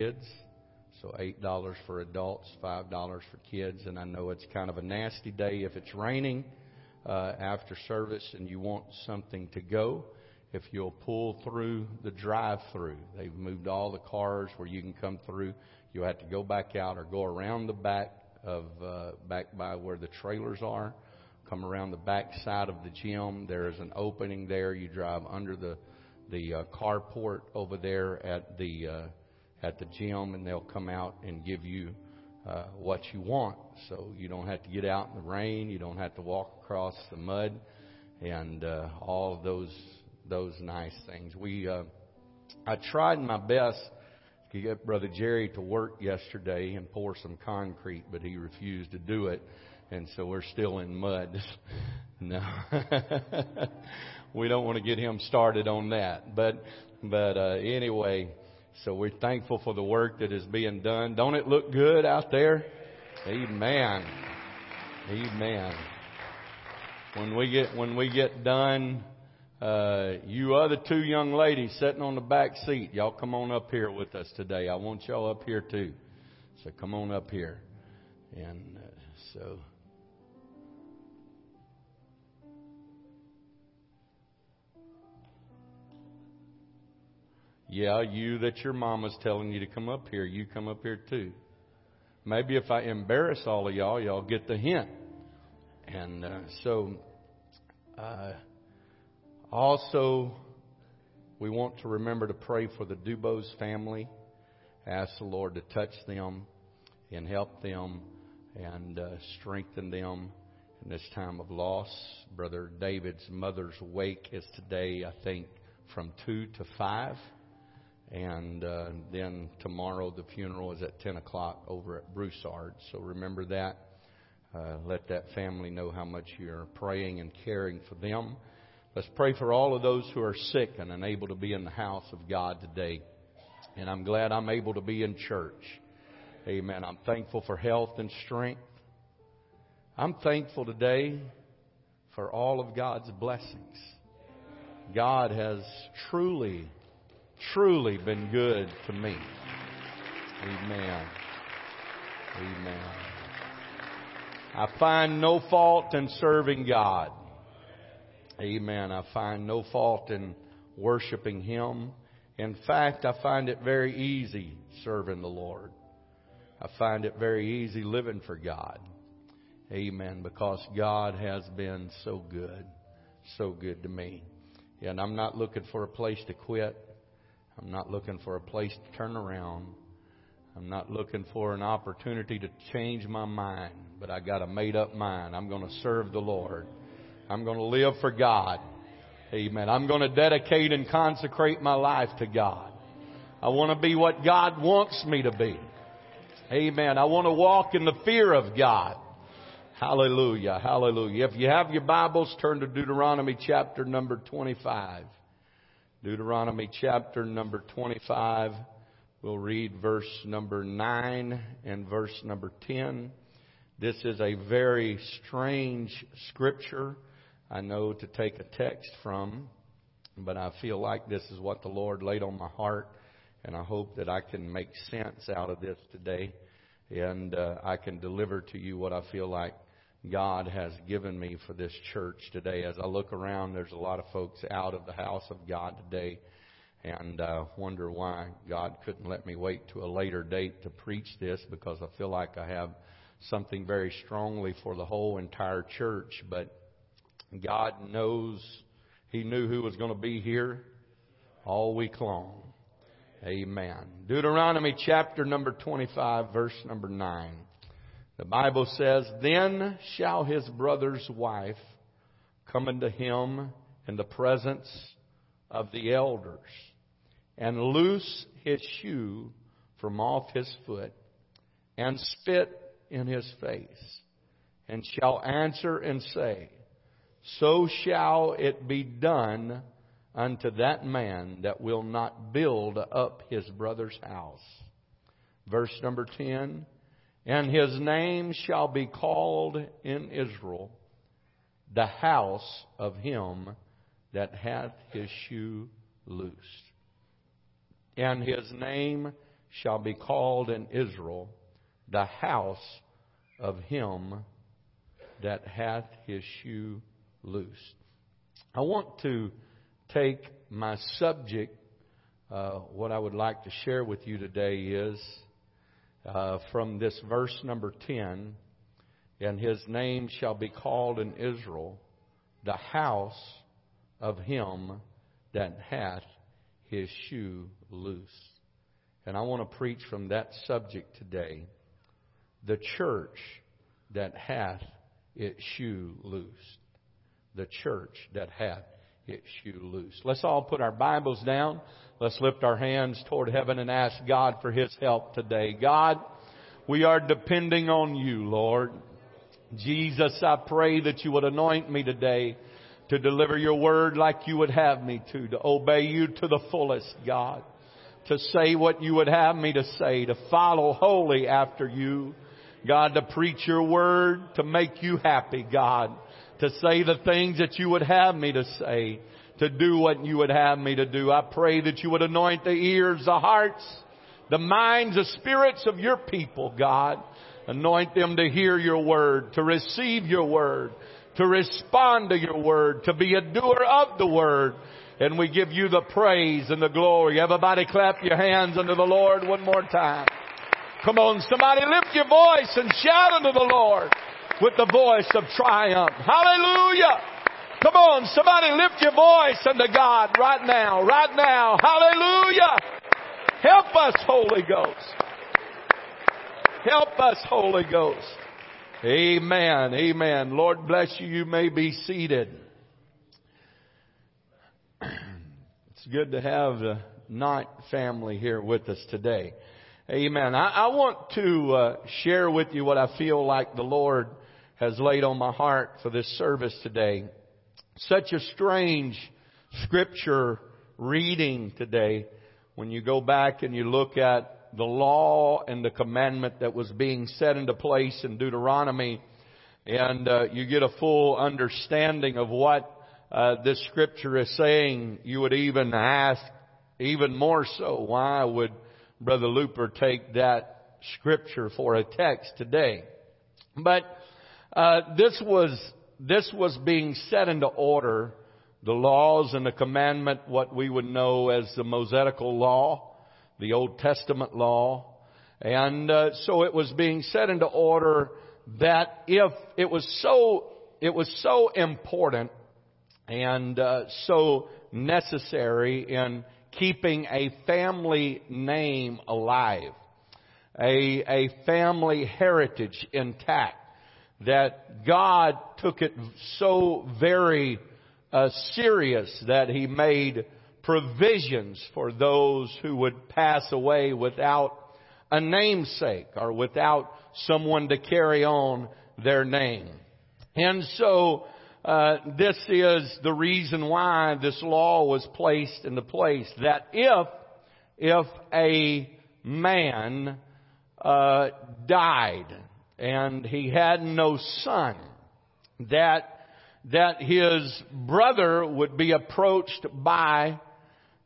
kids. So eight dollars for adults, five dollars for kids. And I know it's kind of a nasty day if it's raining uh, after service and you want something to go. If you'll pull through the drive-through, they've moved all the cars where you can come through. You'll have to go back out or go around the back of uh, back by where the trailers are. Come around the back side of the gym. There is an opening there. You drive under the the uh, carport over there at the uh, at the gym, and they'll come out and give you uh, what you want. So you don't have to get out in the rain. You don't have to walk across the mud, and uh, all of those those nice things. We uh, I tried my best to get Brother Jerry to work yesterday and pour some concrete, but he refused to do it, and so we're still in mud. no, we don't want to get him started on that. But but uh, anyway, so we're thankful for the work that is being done. Don't it look good out there? Amen. Amen. When we get when we get done, uh, you other two young ladies sitting on the back seat, y'all come on up here with us today. I want y'all up here too. So come on up here, and uh, so. Yeah, you that your mama's telling you to come up here, you come up here too. Maybe if I embarrass all of y'all, y'all get the hint. And uh, so, uh, also, we want to remember to pray for the Dubose family. Ask the Lord to touch them and help them and uh, strengthen them in this time of loss. Brother David's mother's wake is today, I think, from 2 to 5. And uh, then tomorrow the funeral is at 10 o'clock over at Broussard. So remember that. Uh, let that family know how much you're praying and caring for them. Let's pray for all of those who are sick and unable to be in the house of God today. And I'm glad I'm able to be in church. Amen. I'm thankful for health and strength. I'm thankful today for all of God's blessings. God has truly truly been good to me. Amen. Amen. I find no fault in serving God. Amen. I find no fault in worshiping Him. In fact, I find it very easy serving the Lord. I find it very easy living for God. Amen. Because God has been so good, so good to me. And I'm not looking for a place to quit. I'm not looking for a place to turn around. I'm not looking for an opportunity to change my mind, but I got a made up mind. I'm going to serve the Lord. I'm going to live for God. Amen. I'm going to dedicate and consecrate my life to God. I want to be what God wants me to be. Amen. I want to walk in the fear of God. Hallelujah. Hallelujah. If you have your Bibles, turn to Deuteronomy chapter number 25. Deuteronomy chapter number 25. We'll read verse number 9 and verse number 10. This is a very strange scripture, I know, to take a text from, but I feel like this is what the Lord laid on my heart, and I hope that I can make sense out of this today, and uh, I can deliver to you what I feel like God has given me for this church today. As I look around, there's a lot of folks out of the house of God today and uh, wonder why God couldn't let me wait to a later date to preach this because I feel like I have something very strongly for the whole entire church. But God knows, He knew who was going to be here all week long. Amen. Deuteronomy chapter number 25, verse number 9. The Bible says, Then shall his brother's wife come unto him in the presence of the elders, and loose his shoe from off his foot, and spit in his face, and shall answer and say, So shall it be done unto that man that will not build up his brother's house. Verse number 10 and his name shall be called in Israel the house of him that hath his shoe loosed. And his name shall be called in Israel the house of him that hath his shoe loosed. I want to take my subject, uh, what I would like to share with you today is uh, from this verse number 10, and his name shall be called in Israel the house of him that hath his shoe loose. And I want to preach from that subject today. The church that hath its shoe loosed. The church that hath its shoe loose. Let's all put our Bibles down. Let's lift our hands toward heaven and ask God for His help today. God, we are depending on you, Lord. Jesus, I pray that you would anoint me today to deliver your word like you would have me to, to obey you to the fullest, God, to say what you would have me to say, to follow wholly after you, God, to preach your word, to make you happy, God, to say the things that you would have me to say, to do what you would have me to do. I pray that you would anoint the ears, the hearts, the minds, the spirits of your people, God. Anoint them to hear your word, to receive your word, to respond to your word, to be a doer of the word. And we give you the praise and the glory. Everybody clap your hands unto the Lord one more time. Come on, somebody lift your voice and shout unto the Lord with the voice of triumph. Hallelujah. Come on, somebody lift your voice unto God right now, right now. Hallelujah. Help us, Holy Ghost. Help us, Holy Ghost. Amen. Amen. Lord bless you. You may be seated. It's good to have the Knight family here with us today. Amen. I, I want to uh, share with you what I feel like the Lord has laid on my heart for this service today. Such a strange scripture reading today when you go back and you look at the law and the commandment that was being set into place in Deuteronomy, and uh, you get a full understanding of what uh, this scripture is saying, you would even ask, even more so, why would Brother Looper take that scripture for a text today? But uh, this was this was being set into order, the laws and the commandment, what we would know as the Mosaical law the Old Testament law. And uh, so it was being set into order that if it was so, it was so important and uh, so necessary in keeping a family name alive, a, a family heritage intact, that God took it so very uh, serious that He made provisions for those who would pass away without a namesake or without someone to carry on their name. And so, uh, this is the reason why this law was placed into place. That if, if a man, uh, died and he had no son, that that his brother would be approached by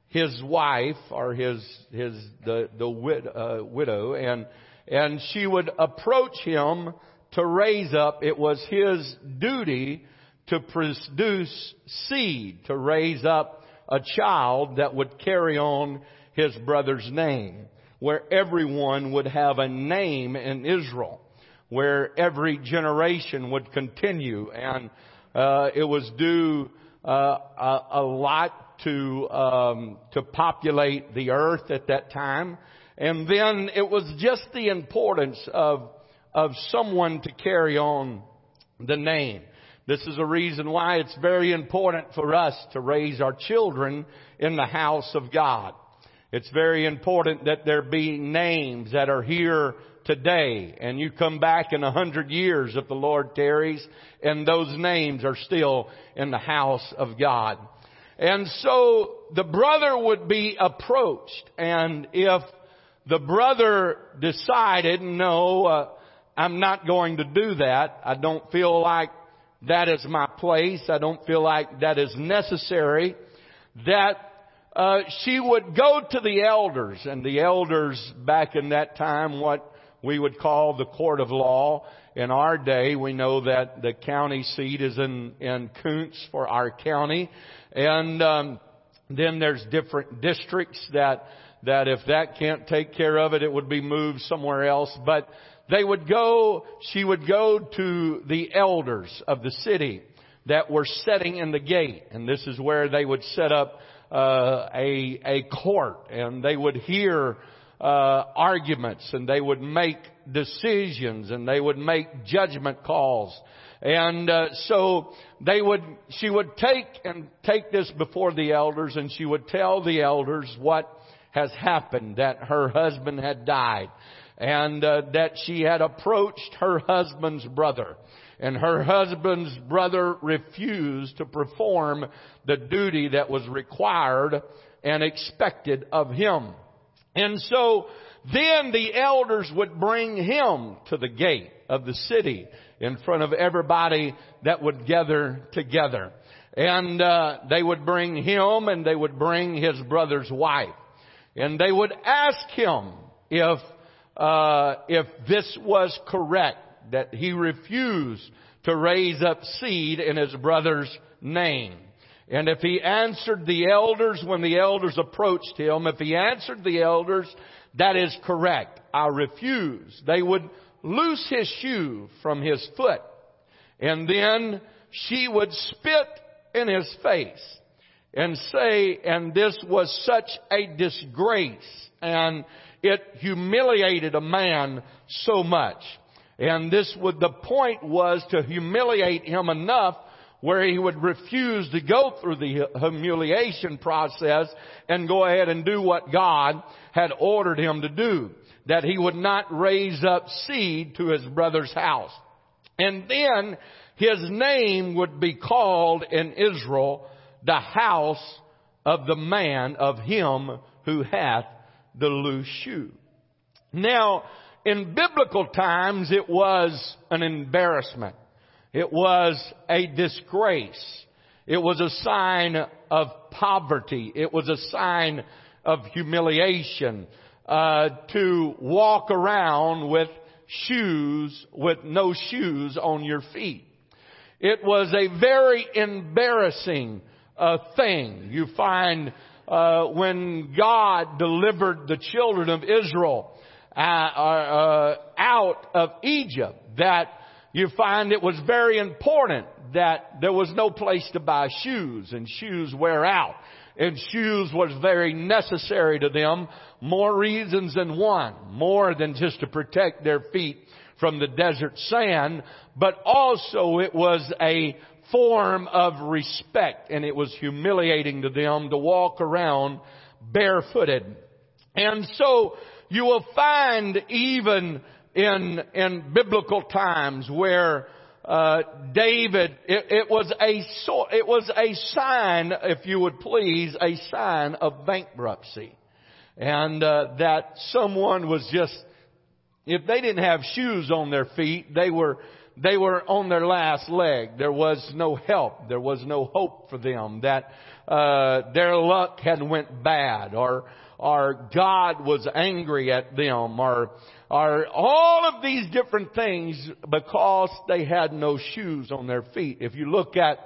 his wife or his his the the wid, uh, widow and and she would approach him to raise up it was his duty to produce seed to raise up a child that would carry on his brother's name where everyone would have a name in Israel where every generation would continue and uh, it was due uh, a, a lot to um, to populate the earth at that time, and then it was just the importance of of someone to carry on the name. This is a reason why it's very important for us to raise our children in the house of God. It's very important that there be names that are here today and you come back in a hundred years if the Lord tarries and those names are still in the house of God. And so the brother would be approached and if the brother decided, no, uh, I'm not going to do that. I don't feel like that is my place. I don't feel like that is necessary. That uh, she would go to the elders, and the elders back in that time, what we would call the court of law. In our day, we know that the county seat is in in Kountze for our county, and um, then there's different districts that that if that can't take care of it, it would be moved somewhere else. But they would go, she would go to the elders of the city that were setting in the gate. And this is where they would set up uh, a, a court and they would hear uh, arguments and they would make decisions and they would make judgment calls. And uh, so they would, she would take and take this before the elders and she would tell the elders what has happened, that her husband had died and uh, that she had approached her husband's brother and her husband's brother refused to perform the duty that was required and expected of him. And so then the elders would bring him to the gate of the city in front of everybody that would gather together. And uh, they would bring him and they would bring his brother's wife. And they would ask him if uh, if this was correct, that he refused to raise up seed in his brother's name. And if he answered the elders when the elders approached him, if he answered the elders, that is correct. I refuse. They would loose his shoe from his foot. And then she would spit in his face and say, and this was such a disgrace and it humiliated a man so much. And this would, the point was to humiliate him enough where he would refuse to go through the humiliation process and go ahead and do what God had ordered him to do. That he would not raise up seed to his brother's house. And then his name would be called in Israel the house of the man of him who hath the loose shoe. Now, in biblical times, it was an embarrassment. It was a disgrace. It was a sign of poverty. It was a sign of humiliation uh, to walk around with shoes, with no shoes on your feet. It was a very embarrassing uh, thing. You find uh, when God delivered the children of Israel uh, uh, out of Egypt, that you find it was very important that there was no place to buy shoes, and shoes wear out. And shoes was very necessary to them, more reasons than one, more than just to protect their feet from the desert sand, but also it was a form of respect and it was humiliating to them to walk around barefooted. And so you will find even in, in biblical times where uh, David, it, it, was a it was a sign, if you would please, a sign of bankruptcy, and uh, that someone was just, if they didn't have shoes on their feet, they were they were on their last leg. There was no help. There was no hope for them. That uh, their luck had went bad, or or God was angry at them, or or all of these different things because they had no shoes on their feet. If you look at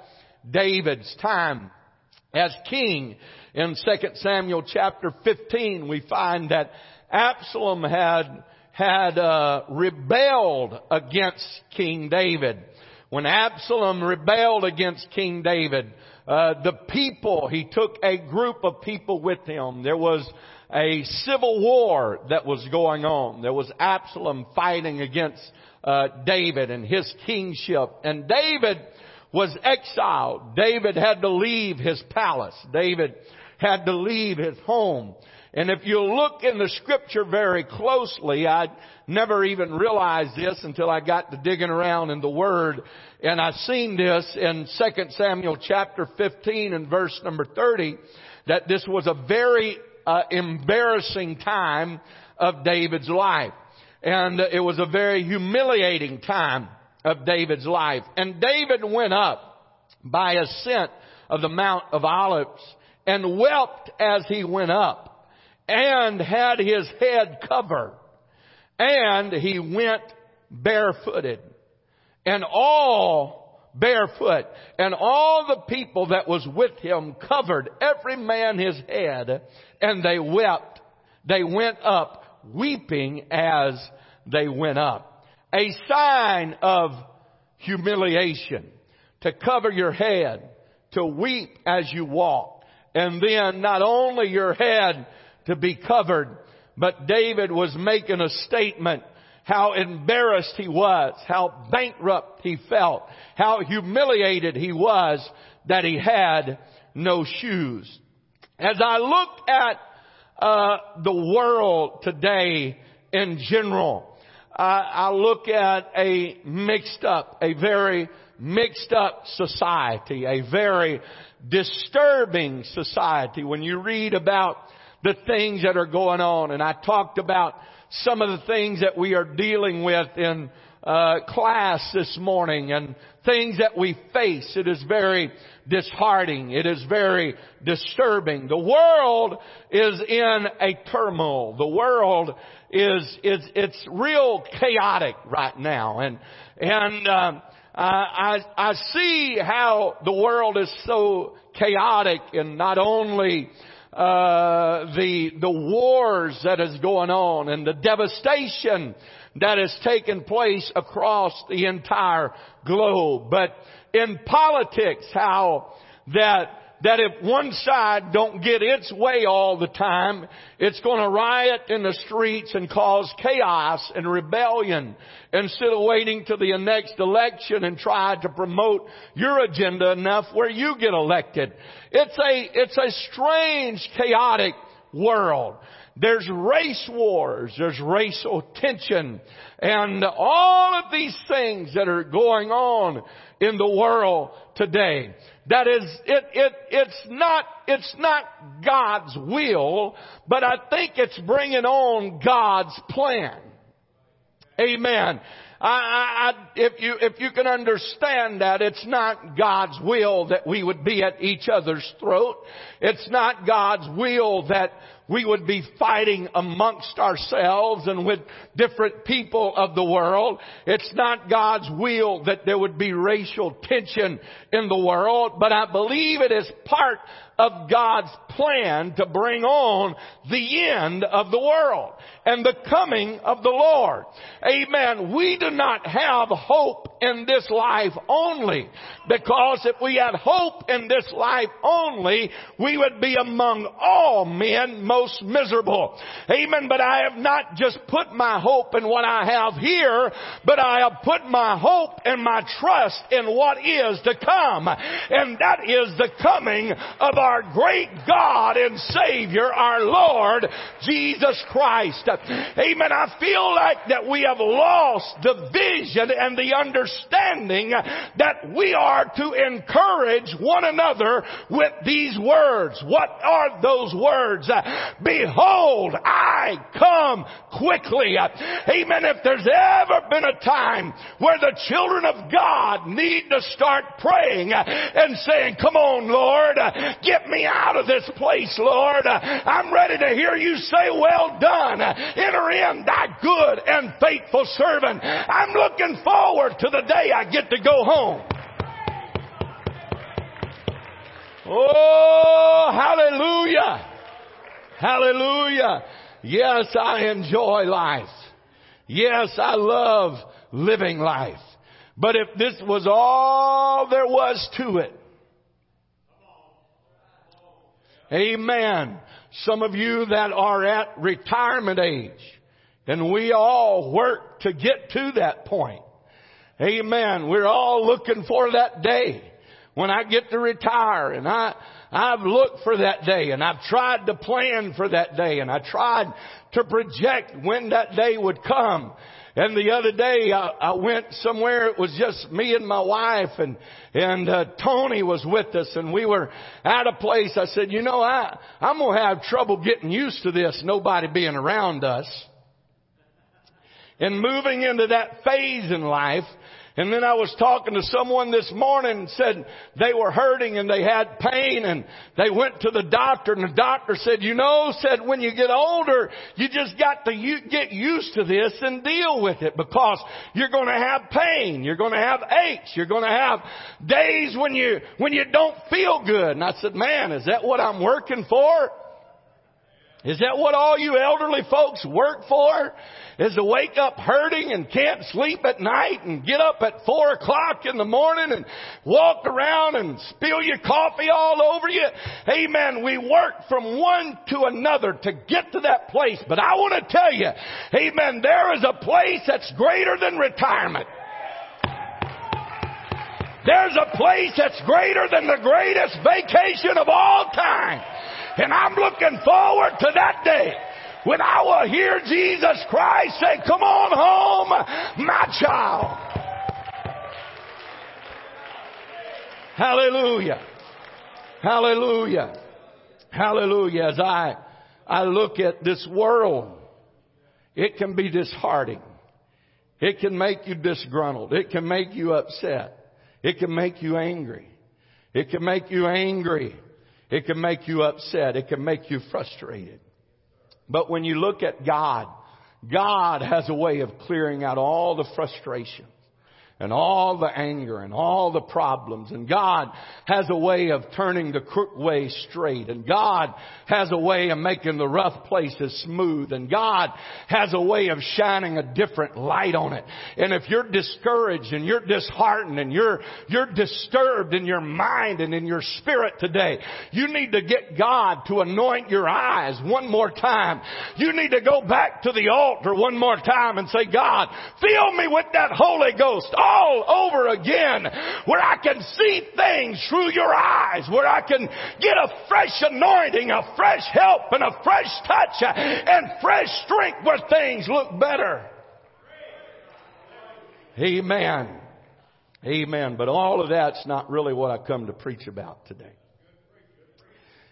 David's time as king in 2 Samuel chapter 15, we find that Absalom had had uh, rebelled against King David. When Absalom rebelled against King David, uh, the people, he took a group of people with him. There was a civil war that was going on. There was Absalom fighting against uh, David and his kingship. And David was exiled. David had to leave his palace. David had to leave his home. And if you look in the scripture very closely, I never even realized this until I got to digging around in the Word. And I seen this in 2 Samuel chapter 15 and verse number 30, that this was a very uh, embarrassing time of David's life. And it was a very humiliating time of David's life. And David went up by ascent of the Mount of Olives and wept as he went up and had his head covered and he went barefooted and all barefoot and all the people that was with him covered every man his head and they wept. They went up weeping as they went up. A sign of humiliation to cover your head, to weep as you walk. And then not only your head to be covered, but David was making a statement how embarrassed he was, how bankrupt he felt, how humiliated he was that he had no shoes. As I look at uh, the world today in general, I, I look at a mixed up, a very mixed up society, a very disturbing society. When you read about the things that are going on, and I talked about some of the things that we are dealing with in uh, class this morning and things that we face. It is very disheartening. It is very disturbing. The world is in a turmoil. The world is, is it's real chaotic right now. And, and, um, I, I see how the world is so chaotic and not only uh, the the wars that is going on and the devastation that has taken place across the entire globe, but in politics, how that that if one side don't get its way all the time, it's going to riot in the streets and cause chaos and rebellion instead of waiting to the next election and try to promote your agenda enough where you get elected. It's a, it's a strange, chaotic world. There's race wars, there's racial tension, and all of these things that are going on in the world today. That is, it, it, it's not, it's not God's will, but I think it's bringing on God's plan. Amen. I, I, if you, if you can understand that, it's not God's will that we would be at each other's throat. It's not God's will that we would be fighting amongst ourselves and with different people of the world. It's not God's will that there would be racial tension in the world, but I believe it is part of God's plan to bring on the end of the world and the coming of the Lord. Amen. We do not have hope in this life only because if we had hope in this life only, we would be among all men most miserable. Amen. But I have not just put my hope in what I have here, but I have put my hope and my trust in what is to come. And that is the coming of our great God and Savior, our Lord, Jesus Christ. Amen. I feel like that we have lost the vision and the understanding that we are to encourage one another with these words. What are those words? Behold, I come quickly. Amen. If there's ever been a time where the children of God need to start praying and saying, come on, Lord, get me out of this place, Lord. I'm ready to hear you say, well done. Enter in, thy good and faithful servant. I'm looking forward to the day I get to go home. Oh, hallelujah. Hallelujah. Yes, I enjoy life. Yes, I love living life. But if this was all there was to it, Amen. Some of you that are at retirement age, and we all work to get to that point. Amen. We're all looking for that day when I get to retire and I, I've looked for that day and I've tried to plan for that day and I tried to project when that day would come. And the other day I, I went somewhere. It was just me and my wife, and and uh, Tony was with us, and we were at a place. I said, you know, I I'm gonna have trouble getting used to this. Nobody being around us. And moving into that phase in life, And then I was talking to someone this morning and said they were hurting and they had pain and they went to the doctor and the doctor said, you know, said when you get older, you just got to u- get used to this and deal with it because you're going to have pain. You're going to have aches. You're going to have days when you, when you don't feel good. And I said, man, is that what I'm working for? Is that what all you elderly folks work for? Is to wake up hurting and can't sleep at night and get up at four o'clock in the morning and walk around and spill your coffee all over you? Amen. We work from one to another to get to that place. But I want to tell you, amen, there is a place that's greater than retirement. There's a place that's greater than the greatest vacation of all time. And I'm looking forward to that day when I will hear Jesus Christ say, come on home, my child. Hallelujah. Hallelujah. Hallelujah. As I, I look at this world, it can be disheartening. It can make you disgruntled. It can make you upset. It can make you angry. It can make you angry. It can make you upset. It can make you frustrated. But when you look at God, God has a way of clearing out all the frustration and all the anger and all the problems. And God has a way of turning the crooked way straight. And God has a way of making the rough places smooth. And God has a way of shining a different light on it. And if you're discouraged and you're disheartened and you're, you're disturbed in your mind and in your spirit today, you need to get God to anoint your eyes one more time. You need to go back to the altar one more time and say, God, fill me with that Holy Ghost all over again where I can see things through your eyes, where I can get a fresh anointing, a fresh help and a fresh touch and fresh strength where things look better. Amen. Amen. But all of that's not really what I come to preach about today.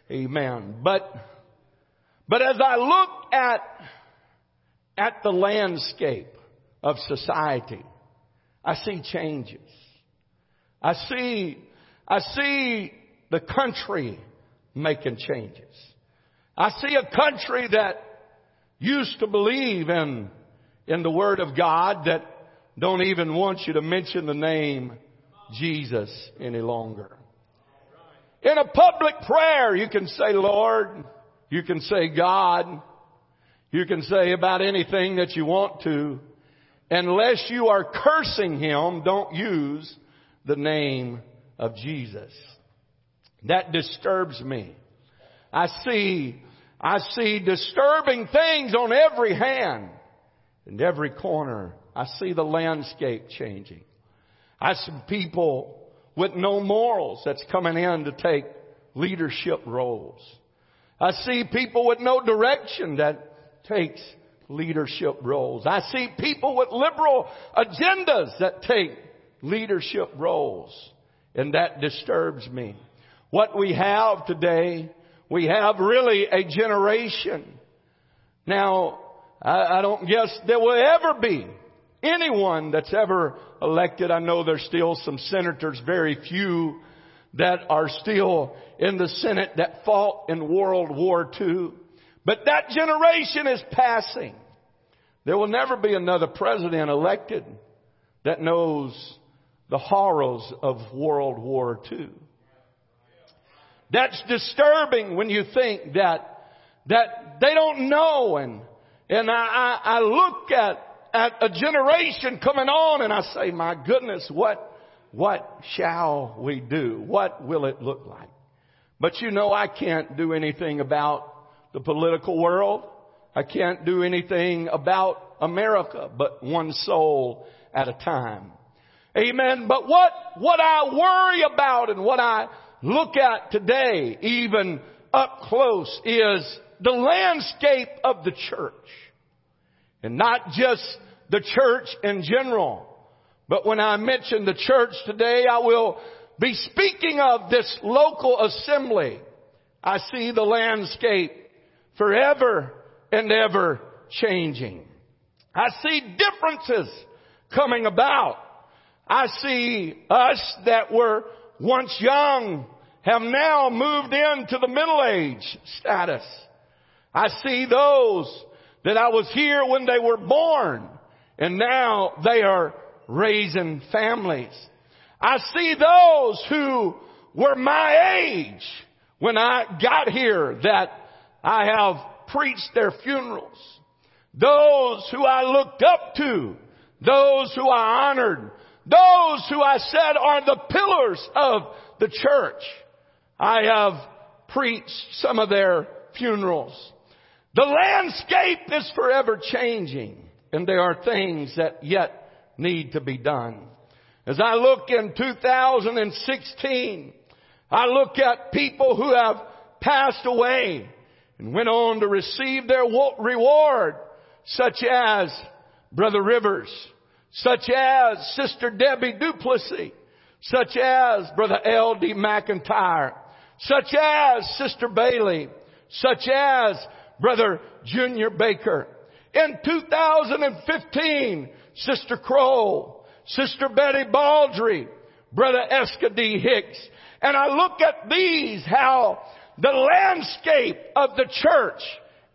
Amen. But, but as I look at, at the landscape of society, I see changes. I see, I see the country making changes. I see a country that used to believe in, in the Word of God that don't even want you to mention the name Jesus any longer. In a public prayer, you can say Lord, you can say God, you can say about anything that you want to, unless you are cursing him, don't use the name of Jesus. That disturbs me. I see, I see disturbing things on every hand and every corner. I see the landscape changing. I see people with no morals that's coming in to take leadership roles. I see people with no direction that takes leadership roles. I see people with liberal agendas that take leadership roles and that disturbs me. What we have today, we have really a generation. Now, I, I don't guess there will ever be anyone that's ever elected. I know there's still some senators, very few that are still in the Senate that fought in World War II. But that generation is passing. There will never be another president elected that knows the horrors of World War II. That's disturbing when you think that, that they don't know and, and I, I, look at, at a generation coming on and I say, my goodness, what, what shall we do? What will it look like? But you know I can't do anything about the political world. I can't do anything about America, but one soul at a time. Amen. But what, what I worry about and what I look at today, even up close, is the landscape of the church. And not just the church in general. But when I mention the church today, I will be speaking of this local assembly. I see the landscape forever and ever changing. I see differences coming about. I see us that were once young have now moved into the middle age status. I see those that I was here when they were born and now they are raising families. I see those who were my age when I got here that I have preached their funerals. Those who I looked up to, those who I honored, those who I said are the pillars of the church. I have preached some of their funerals. The landscape is forever changing and there are things that yet need to be done. As I look in 2016, I look at people who have passed away and went on to receive their reward, such as Brother Rivers, such as Sister Debbie Duplessis, such as Brother L.D. McIntyre, such as Sister Bailey, such as Brother Junior Baker. In 2015, Sister Kroll, Sister Betty Baldry, Brother Eska D. Hicks. And I look at these, how the landscape of the church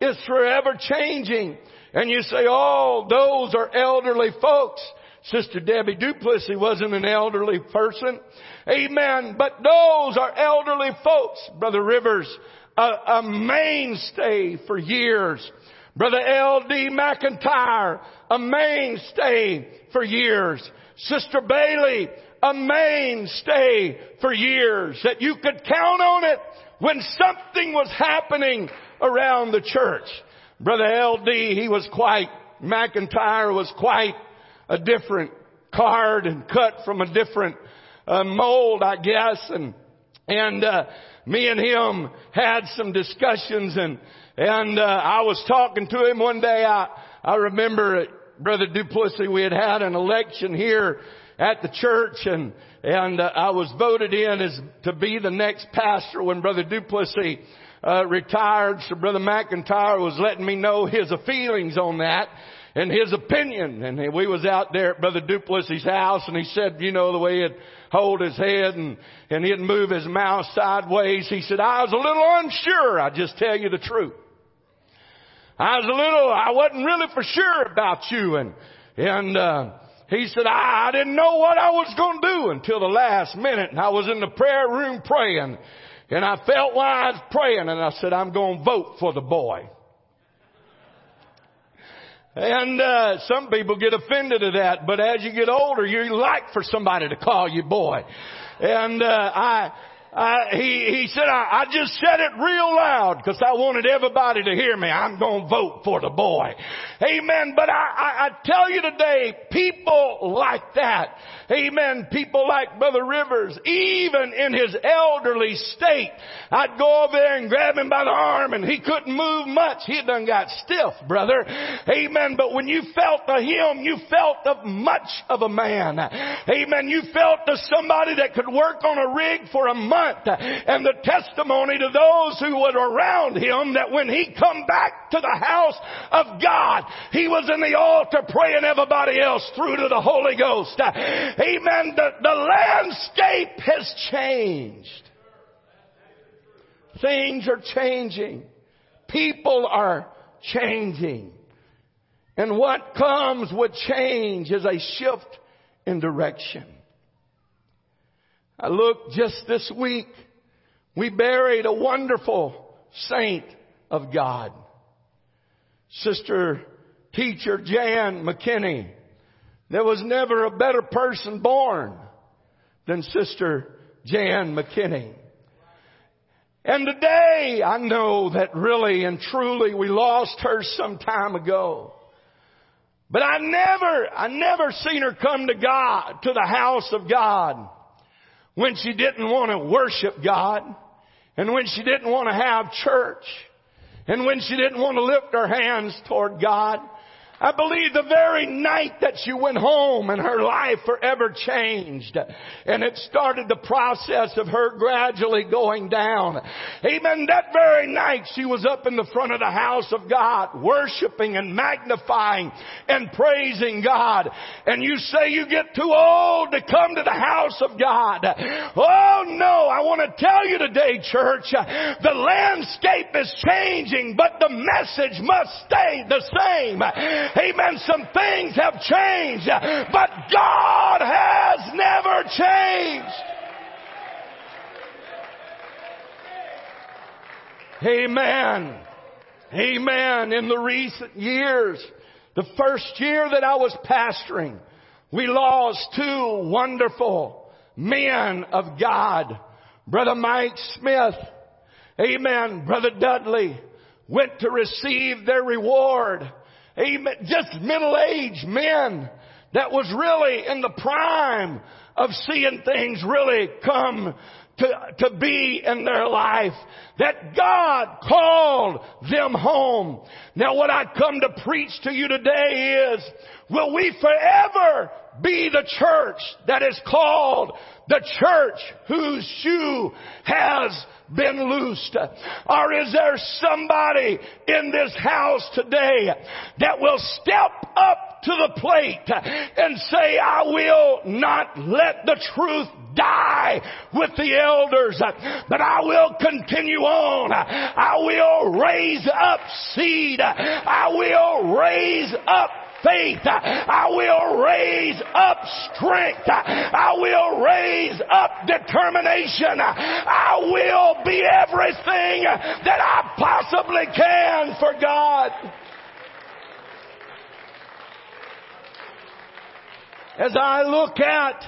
is forever changing. And you say, oh, those are elderly folks. Sister Debbie Duplessis wasn't an elderly person. Amen. But those are elderly folks. Brother Rivers, a, a mainstay for years. Brother L.D. McIntyre, a mainstay for years. Sister Bailey, a mainstay for years. That you could count on it when something was happening around the church. Brother L.D., he was quite, McIntyre was quite a different card and cut from a different uh, mold, I guess. And, and, uh, me and him had some discussions and, and, uh, I was talking to him one day. I, I remember Brother Duplessis, we had had an election here at the church and, and uh, I was voted in as to be the next pastor when Brother Duplessis uh, retired. So Brother McIntyre was letting me know his feelings on that and his opinion. And we was out there at Brother Duplessis' house and he said, you know, the way he'd hold his head and, and he'd move his mouth sideways. He said, I was a little unsure. I just tell you the truth. I was a little, I wasn't really for sure about you. And, and, uh, he said, I, didn't know what I was going to do until the last minute. And I was in the prayer room praying. And I felt while I was praying and I said, I'm going to vote for the boy. And uh, some people get offended at that, but as you get older, you like for somebody to call you boy. And uh, I he, he said, I, I just said it real loud because I wanted everybody to hear me. I'm going to vote for the boy. Amen. But I, I, I tell you today, people like that. Amen. People like Brother Rivers, even in his elderly state, I'd go over there and grab him by the arm and he couldn't move much. He done got stiff, brother. Amen. But when you felt of him, you felt of much of a man. Amen. You felt of somebody that could work on a rig for a month and the testimony to those who were around him that when he come back to the house of God, he was in the altar praying everybody else through to the Holy Ghost. Amen. The, the landscape has changed. Things are changing. People are changing. And what comes with change is a shift in direction. I looked just this week. We buried a wonderful saint of God. Sister teacher Jan McKinney. There was never a better person born than Sister Jan McKinney. And today I know that really and truly we lost her some time ago. But I never, I never seen her come to God, to the house of God when she didn't want to worship God and when she didn't want to have church and when she didn't want to lift her hands toward God. I believe the very night that she went home and her life forever changed. And it started the process of her gradually going down. Amen. That very night she was up in the front of the house of God, worshiping and magnifying and praising God. And you say you get too old to come to the house of God. Oh no, I want to tell you today, church, the landscape is changing, but the message must stay the same. Amen. Some things have changed, but God has never changed. Amen. Amen. In the recent years, the first year that I was pastoring, we lost two wonderful men of God. Brother Mike Smith, amen, Brother Dudley, went to receive their reward Amen. Just middle-aged men that was really in the prime of seeing things really come to, to be in their life. That God called them home. Now what I come to preach to you today is, will we forever be the church that is called the church whose shoe has been loosed? Or is there somebody in this house today that will step up to the plate and say, I will not let the truth die with the elders, but I will continue on. I will raise up seed. I will raise up faith. I will raise up strength. I will raise up determination. I will be everything that I possibly can for God. As I look at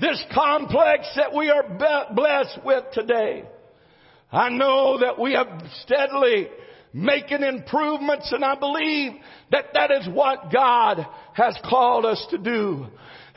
this complex that we are blessed with today, I know that we have steadily making improvements and I believe that that is what God has called us to do.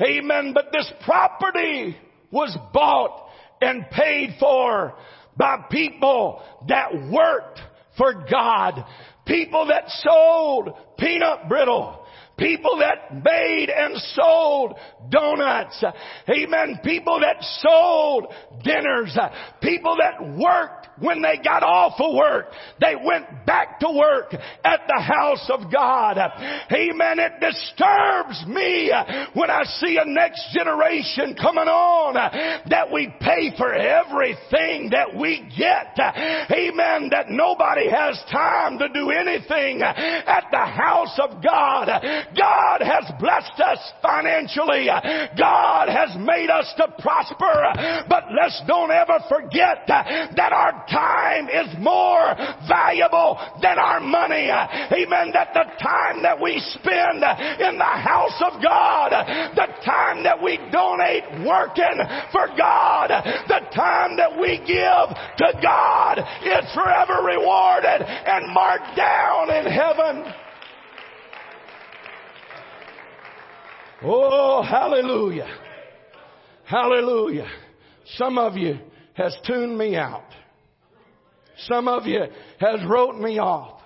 Amen. But this property was bought and paid for by people that worked for God. People that sold peanut brittle. People that made and sold donuts. Amen. People that sold dinners. People that worked when they got off of work, they went back to work at the house of God. Amen. It disturbs me when I see a next generation coming on that we pay for everything that we get. Amen. That nobody has time to do anything at the house of God. God has blessed us financially. God has made us to prosper. But let's don't ever forget that our time is more valuable than our money. Amen. That the time that we spend in the house of God, the time that we donate working for God, the time that we give to God is forever rewarded and marked down in heaven. Oh, hallelujah. Hallelujah. Some of you has tuned me out. Some of you has wrote me off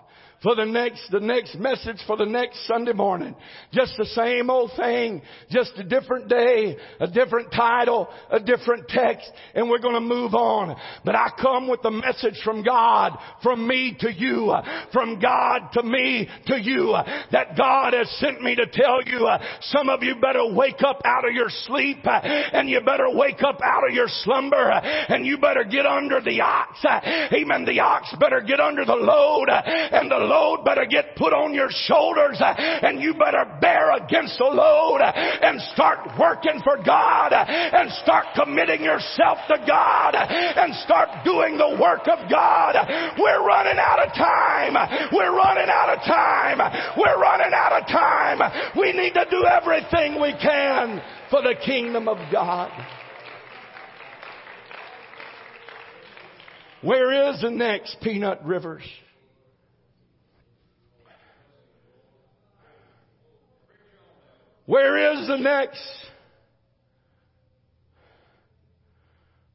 for the next, the next message for the next Sunday morning. Just the same old thing, just a different day, a different title, a different text, and we're gonna move on. But I come with the message from God, from me to you, from God to me to you, that God has sent me to tell you, some of you better wake up out of your sleep, and you better wake up out of your slumber, and you better get under the ox. Amen. The ox better get under the load, and the load better get put on your shoulders uh, and you better bear against the load uh, and start working for God uh, and start committing yourself to God and start doing the work of God. We're running out of time. We're running out of time. We're running out of time. We need to do everything we can for the kingdom of God. Where is the next peanut rivers? Where is the next?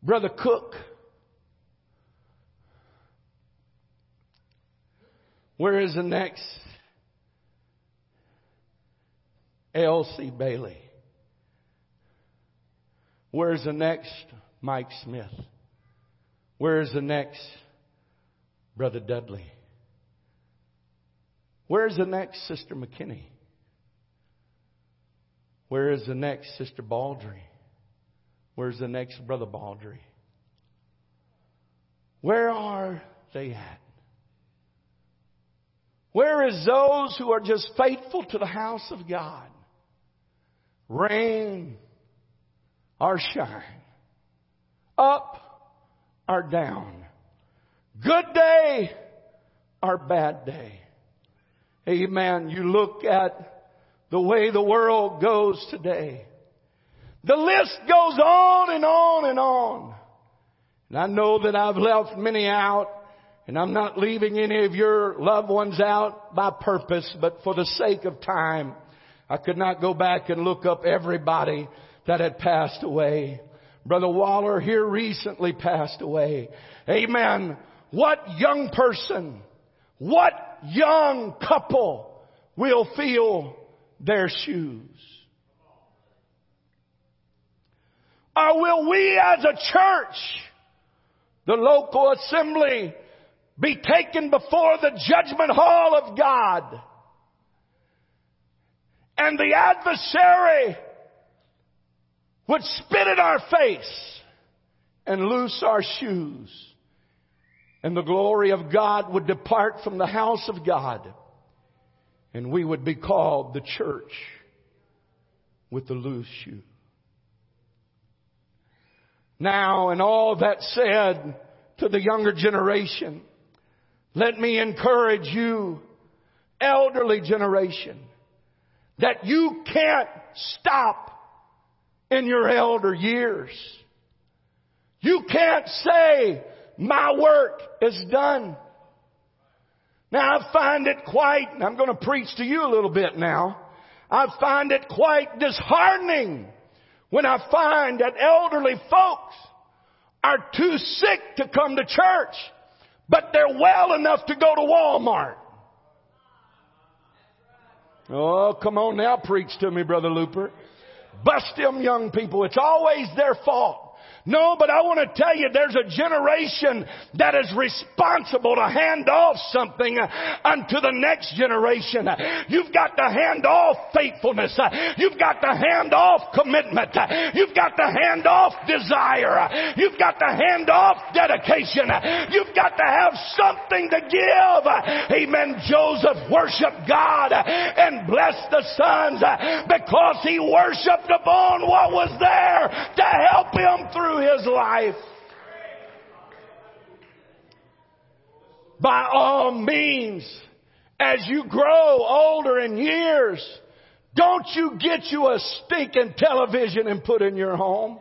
Brother Cook. Where is the next? L.C. Bailey? Where's the next Mike Smith? Where's the next Brother Dudley? Where's the next Sister McKinney? Where is the next Sister Baldry? Where's the next Brother Baldry? Where are they at? Where is those who are just faithful to the house of God? Rain or shine, up or down, good day or bad day. Amen. You look at the way the world goes today. The list goes on and on and on. And I know that I've left many out and I'm not leaving any of your loved ones out by purpose, but for the sake of time, I could not go back and look up everybody that had passed away. Brother Waller here recently passed away. Amen. What young person, what young couple will feel their shoes? Or will we as a church, the local assembly, be taken before the judgment hall of God? And the adversary would spit in our face and loose our shoes. And the glory of God would depart from the house of God. And we would be called the church with the loose shoe. Now, and all that said to the younger generation, let me encourage you, elderly generation, that you can't stop in your elder years. You can't say, my work is done. Now I find it quite, I'm going to preach to you a little bit now. I find it quite disheartening when I find that elderly folks are too sick to come to church, but they're well enough to go to Walmart. Oh, come on now, preach to me, Brother Looper. Bust them young people. It's always their fault. No, but I want to tell you there's a generation that is responsible to hand off something uh, unto the next generation. You've got to hand off faithfulness. You've got to hand off commitment. You've got to hand off desire. You've got to hand off dedication. You've got to have something to give. Amen. Joseph worshiped God and blessed the sons because he worshiped upon what was there to help him through his life. By all means, as you grow older in years, don't you get you a stinking television and put in your home.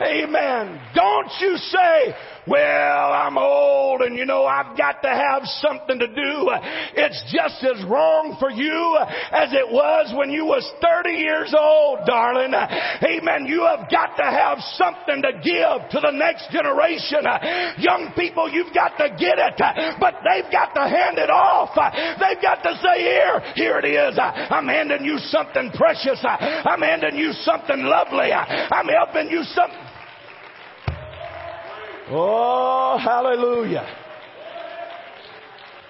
Amen. Don't you say, well, I'm old and you know, I've got to have something to do. It's just as wrong for you as it was when you was 30 years old, darling. Amen. You have got to have something to give to the next generation. Young people, you've got to get it, but they've got to hand it off. They've got to say, here, here it is. I'm handing you something precious. I'm handing you something lovely. I'm helping you something. Oh, hallelujah.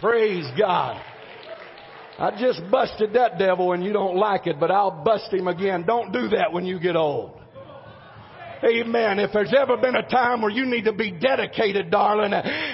Praise God. I just busted that devil and you don't like it, but I'll bust him again. Don't do that when you get old. Amen. If there's ever been a time where you need to be dedicated, darling,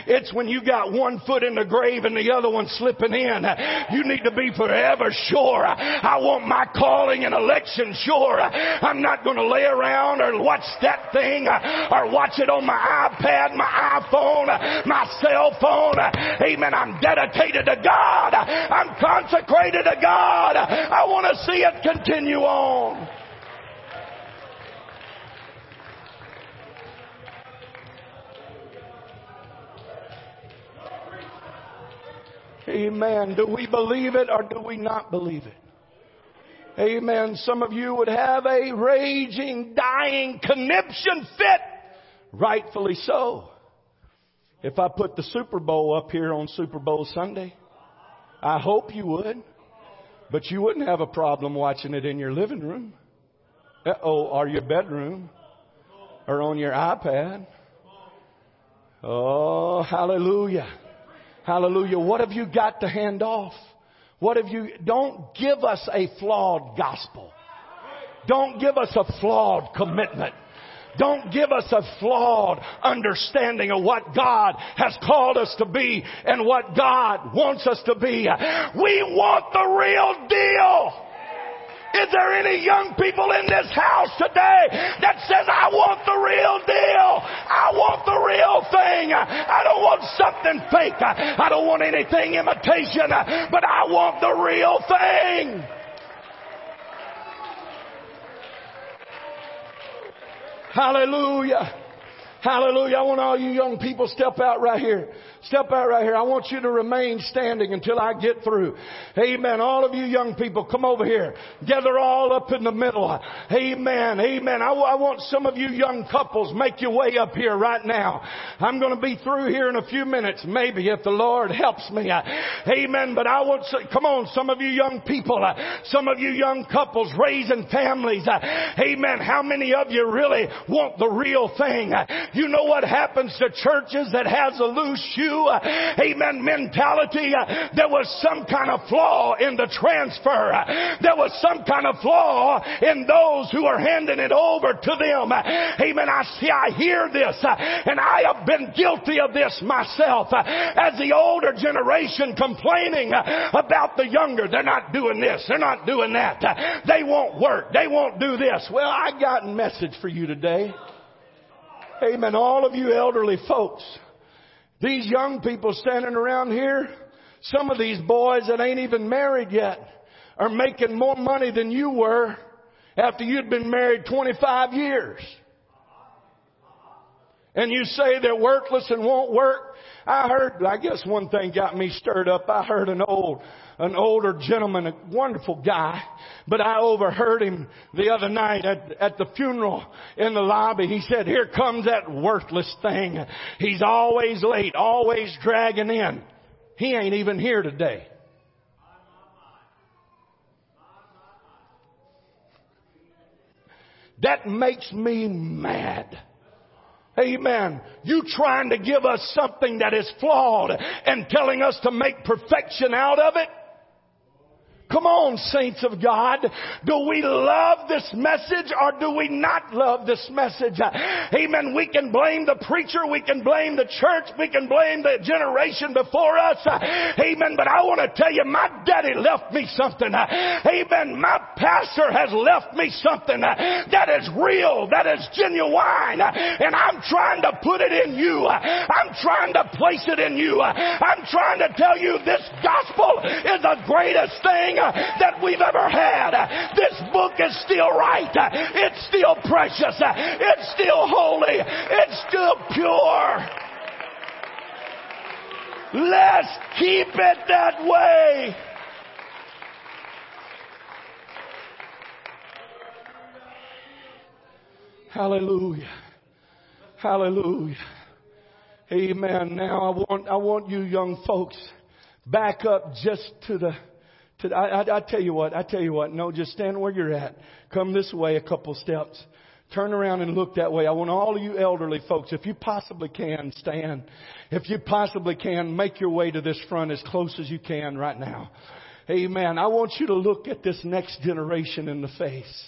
it's when you got one foot in the grave and the other one slipping in. You need to be forever sure. I want my calling and election sure. I'm not going to lay around or watch that thing or watch it on my iPad, my iPhone, my cell phone. Amen. I'm dedicated to God. I'm consecrated to God. I want to see it continue on. Amen. Do we believe it or do we not believe it? Amen. Some of you would have a raging, dying conniption fit. Rightfully so. if I put the Super Bowl up here on Super Bowl Sunday? I hope you would. But you wouldn't have a problem watching it in your living room. oh, or your bedroom. Or on your iPad. Oh, hallelujah. Hallelujah. What have you got to hand off? What have you, don't give us a flawed gospel. Don't give us a flawed commitment. Don't give us a flawed understanding of what God has called us to be and what God wants us to be. We want the real deal. Is there any young people in this house today that says, I want the real deal. I want the real thing. I don't want something fake. I don't want anything imitation, but I want the real thing. Hallelujah. Hallelujah. I want all you young people step out right here. Step out right here. I want you to remain standing until I get through. Amen. All of you young people, come over here. Gather all up in the middle. Amen. Amen. I, I want some of you young couples make your way up here right now. I'm going to be through here in a few minutes, maybe if the Lord helps me. Amen. But I want, come on, some of you young people, some of you young couples raising families. Amen. How many of you really want the real thing? You know what happens to churches that has a loose shoe, amen, mentality? There was some kind of flaw in the transfer. There was some kind of flaw in those who are handing it over to them. Amen. I see, I hear this, and I have been guilty of this myself as the older generation complaining about the younger. They're not doing this. They're not doing that. They won't work. They won't do this. Well, I got a message for you today. Amen. All of you elderly folks, these young people standing around here, some of these boys that ain't even married yet are making more money than you were after you'd been married 25 years. And you say they're worthless and won't work. I heard, I guess one thing got me stirred up. I heard an old an older gentleman, a wonderful guy, but I overheard him the other night at, at the funeral in the lobby. He said, here comes that worthless thing. He's always late, always dragging in. He ain't even here today. That makes me mad. Amen. You trying to give us something that is flawed and telling us to make perfection out of it? Come on, saints of God. Do we love this message or do we not love this message? Amen. We can blame the preacher. We can blame the church. We can blame the generation before us. Amen. But I want to tell you, my daddy left me something. Amen. My pastor has left me something that is real, that is genuine. And I'm trying to put it in you. I'm trying to place it in you. I'm trying to tell you this gospel is the greatest thing Uh, that we've ever had. This book is still right. It's still precious. It's still holy. It's still pure. Let's keep it that way. Hallelujah. Hallelujah. Amen. Now I want, I want you young folks back up just to the I, I, I tell you what, I tell you what, no, just stand where you're at. Come this way a couple steps. Turn around and look that way. I want all of you elderly folks, if you possibly can, stand. If you possibly can, make your way to this front as close as you can right now. Amen. I want you to look at this next generation in the face.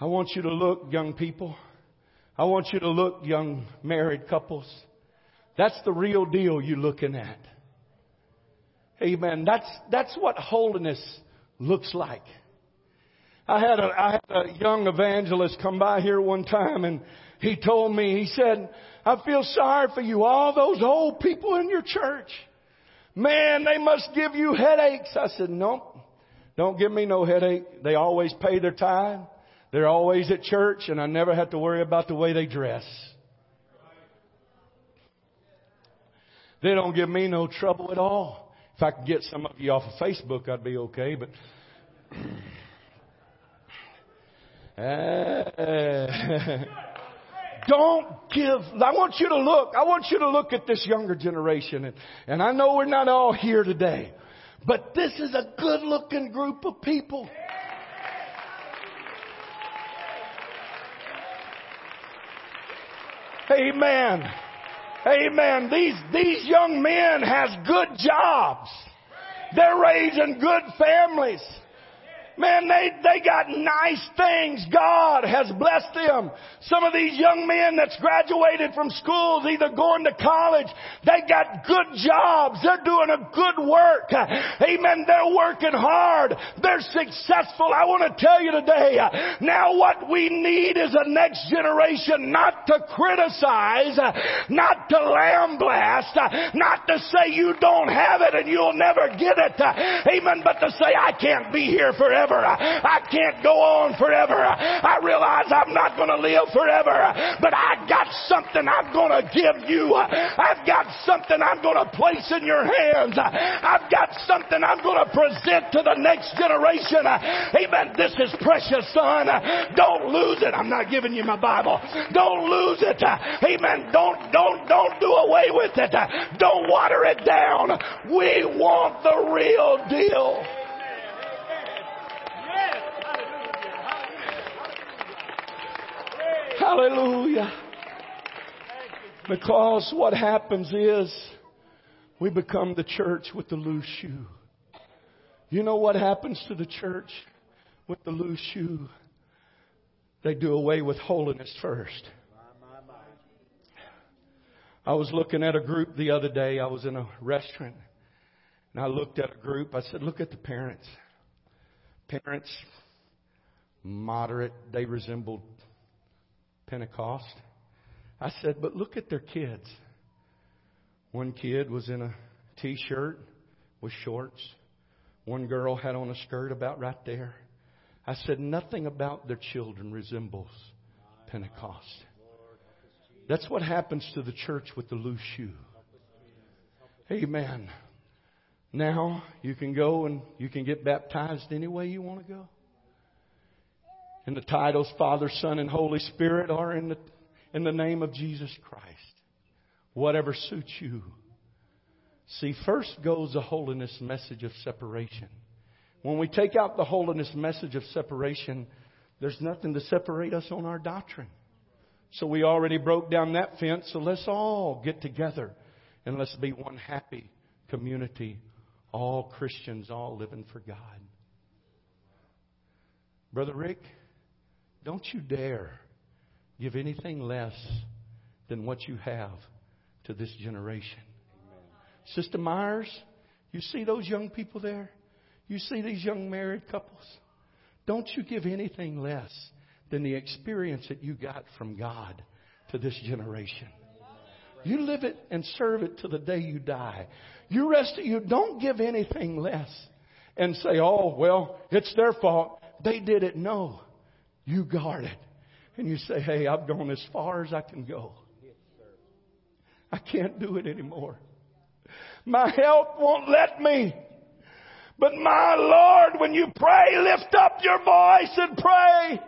I want you to look, young people. I want you to look, young married couples. That's the real deal you're looking at. Amen. That's, that's what holiness looks like. I had a, I had a young evangelist come by here one time and he told me, he said, I feel sorry for you, all those old people in your church. Man, they must give you headaches. I said, nope, don't give me no headache. They always pay their tithe. They're always at church and I never have to worry about the way they dress. They don't give me no trouble at all. If I could get some of you off of Facebook, I'd be okay, but Uh, don't give, I want you to look, I want you to look at this younger generation. And, and I know we're not all here today, but this is a good looking group of people. Amen. Amen. These, these young men has good jobs. They're raising good families. Man, they, they got nice things. God has blessed them. Some of these young men that's graduated from schools, either going to college, they got good jobs. They're doing a good work. Amen. They're working hard. They're successful. I want to tell you today, now what we need is a next generation not to criticize, not to lambaste, not to say you don't have it and you'll never get it. Amen. But to say I can't be here forever forever. I can't go on forever. I realize I'm not going to live forever, but I got something I'm going to give you. I've got something I'm going to place in your hands. I've got something I'm going to present to the next generation. Amen. This is precious, son. Don't lose it. I'm not giving you my Bible. Don't lose it. Amen. Don't, don't, don't do away with it. Don't water it down. We want the real deal. Hallelujah. Because what happens is we become the church with the loose shoe. You know what happens to the church with the loose shoe? They do away with holiness first. I was looking at a group the other day. I was in a restaurant and I looked at a group. I said, look at the parents. Parents, moderate, they resembled Pentecost. I said, but look at their kids. One kid was in a t-shirt with shorts. One girl had on a skirt about right there. I said, nothing about their children resembles Pentecost. That's what happens to the church with the loose shoe. Amen. Now you can go and you can get baptized any way you want to go. And the titles Father, Son, and Holy Spirit are in the, in the name of Jesus Christ. Whatever suits you. See, first goes the holiness message of separation. When we take out the holiness message of separation, there's nothing to separate us on our doctrine. So we already broke down that fence, so let's all get together and let's be one happy community. All Christians, all living for God. Brother Rick, don't you dare give anything less than what you have to this generation. Amen. Sister Myers, you see those young people there? You see these young married couples? Don't you give anything less than the experience that you got from God to this generation. You live it and serve it to the day you die. You rest you don't give anything less and say, oh, well, it's their fault. They did it. No. You guard it. And you say, hey, I've gone as far as I can go. I can't do it anymore. My health won't let me. But my Lord, when you pray, lift up your voice and pray.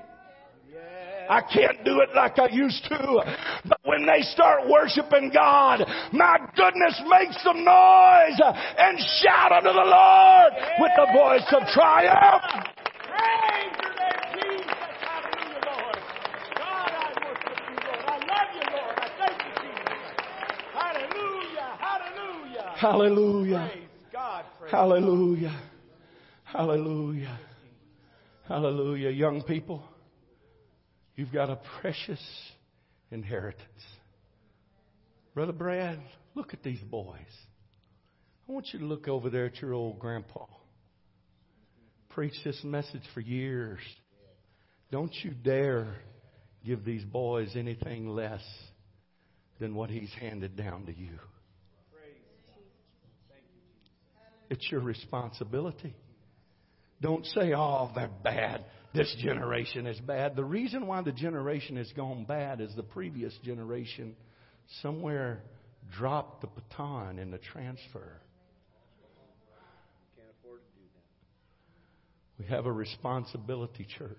I can't do it like I used to. But when they start worshiping God, my goodness, make some noise and shout unto the Lord with the voice of triumph. Hallelujah. Hallelujah. Hallelujah. Hallelujah. Young people, you've got a precious inheritance. Brother Brad, look at these boys. I want you to look over there at your old grandpa. Preach this message for years. Don't you dare give these boys anything less than what he's handed down to you. It's your responsibility. Don't say, oh, they're bad. This generation is bad. The reason why the generation has gone bad is the previous generation somewhere dropped the baton in the transfer. We have a responsibility, church.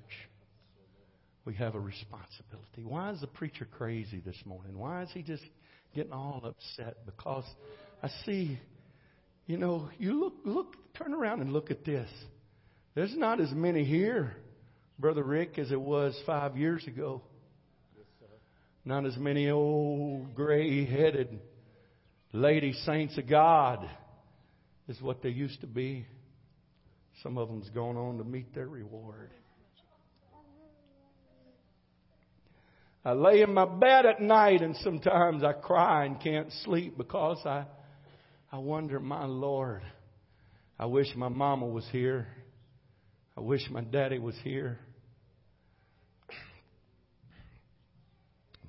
we have a responsibility. Why is the preacher crazy this morning? Why is he just getting all upset? Because I see, you know, you look, look, turn around and look at this. There's not as many here, Brother Rick, as it was five years ago. Not as many old gray headed lady saints of God as what they used to be. Some of them's gone on to meet their reward. I lay in my bed at night and sometimes I cry and can't sleep because I, I wonder, my Lord, I wish my mama was here. I wish my daddy was here.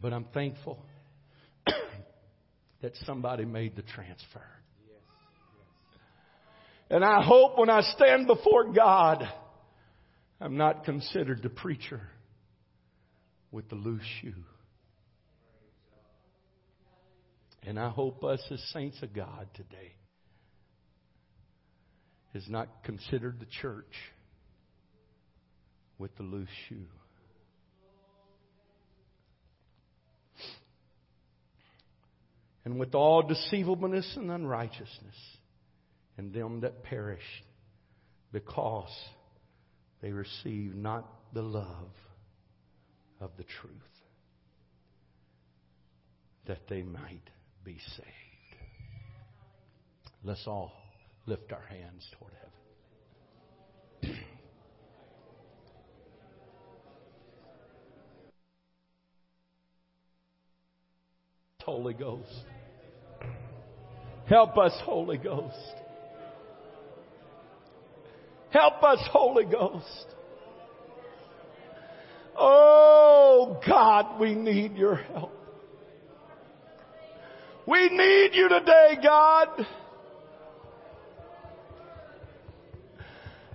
But I'm thankful that somebody made the transfer. And I hope when I stand before God, I'm not considered the preacher with the loose shoe. And I hope us as saints of God today is not considered the church with the loose shoe. And with all deceivableness and unrighteousness, and them that perish, because they receive not the love of the truth, that they might be saved. Let's all lift our hands toward heaven. Holy Ghost. Help us, Holy Ghost. Help us, Holy Ghost. Oh God, we need your help. We need you today, God.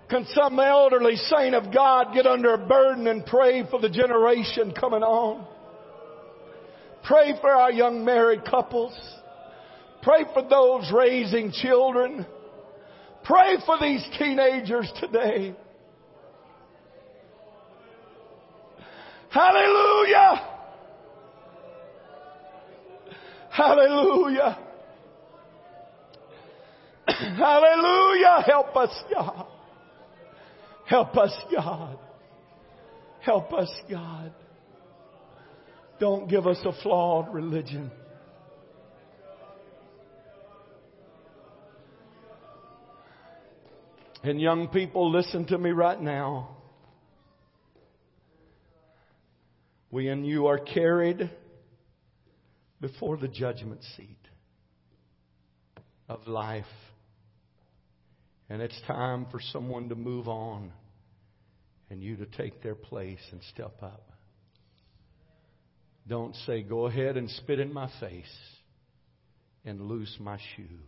Can some elderly saint of God get under a burden and pray for the generation coming on? Pray for our young married couples. Pray for those raising children. Pray for these teenagers today. Hallelujah! Hallelujah! Hallelujah! Help us, God. Help us, God. Help us, God. Don't give us a flawed religion. And young people, listen to me right now. We and you are carried before the judgment seat of life. And it's time for someone to move on and you to take their place and step up. Don't say, go ahead and spit in my face and loose my shoe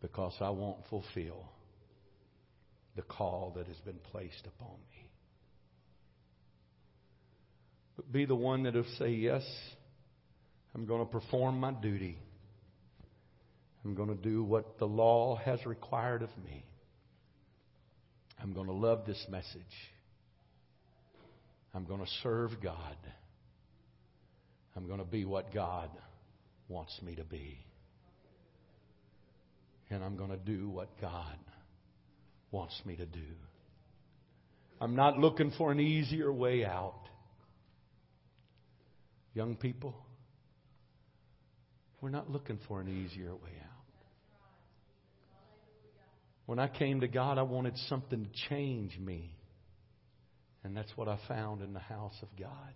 because I won't fulfill the call that has been placed upon me. But be the one that will say, yes, I'm going to perform my duty. I'm going to do what the law has required of me. I'm going to love this message. I'm going to serve God. I'm going to be what God wants me to be. And I'm going to do what God wants me to do. I'm not looking for an easier way out. Young people, we're not looking for an easier way out. When I came to God, I wanted something to change me. And that's what I found in the house of God.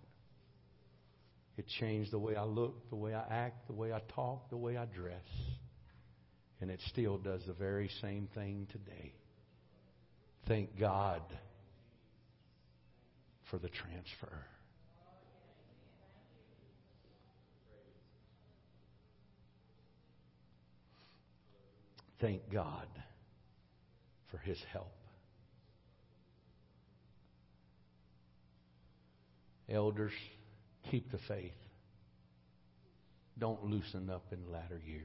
It changed the way I look, the way I act, the way I talk, the way I dress. And it still does the very same thing today. Thank God for the transfer. Thank God for His help. Elders, Keep the faith. Don't loosen up in latter years.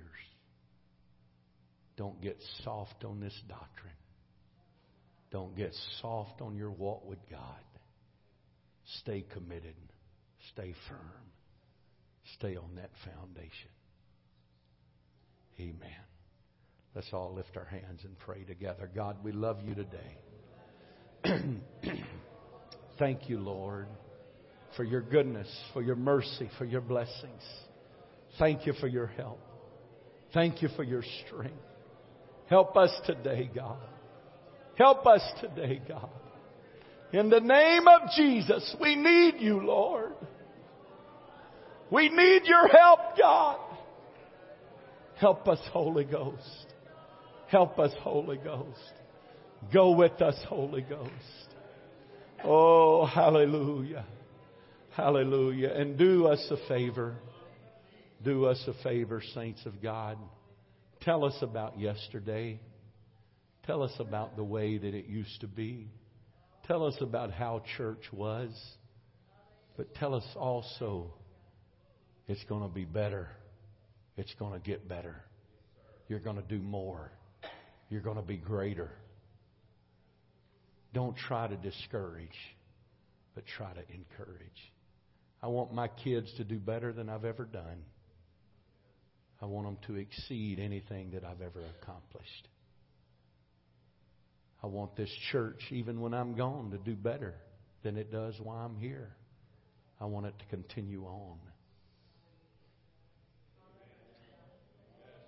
Don't get soft on this doctrine. Don't get soft on your walk with God. Stay committed. Stay firm. Stay on that foundation. Amen. Let's all lift our hands and pray together. God, we love you today. Thank you, Lord, for your goodness, for your mercy, for your blessings. Thank you for your help. Thank you for your strength. Help us today, God. Help us today, God. In the name of Jesus, we need you, Lord. We need your help, God. Help us, Holy Ghost. Help us, Holy Ghost. Go with us, Holy Ghost. Oh, hallelujah. Hallelujah. And do us a favor. Do us a favor, saints of God. Tell us about yesterday. Tell us about the way that it used to be. Tell us about how church was. But tell us also it's going to be better. It's going to get better. You're going to do more. You're going to be greater. Don't try to discourage, but try to encourage. I want my kids to do better than I've ever done. I want them to exceed anything that I've ever accomplished. I want this church, even when I'm gone, to do better than it does while I'm here. I want it to continue on.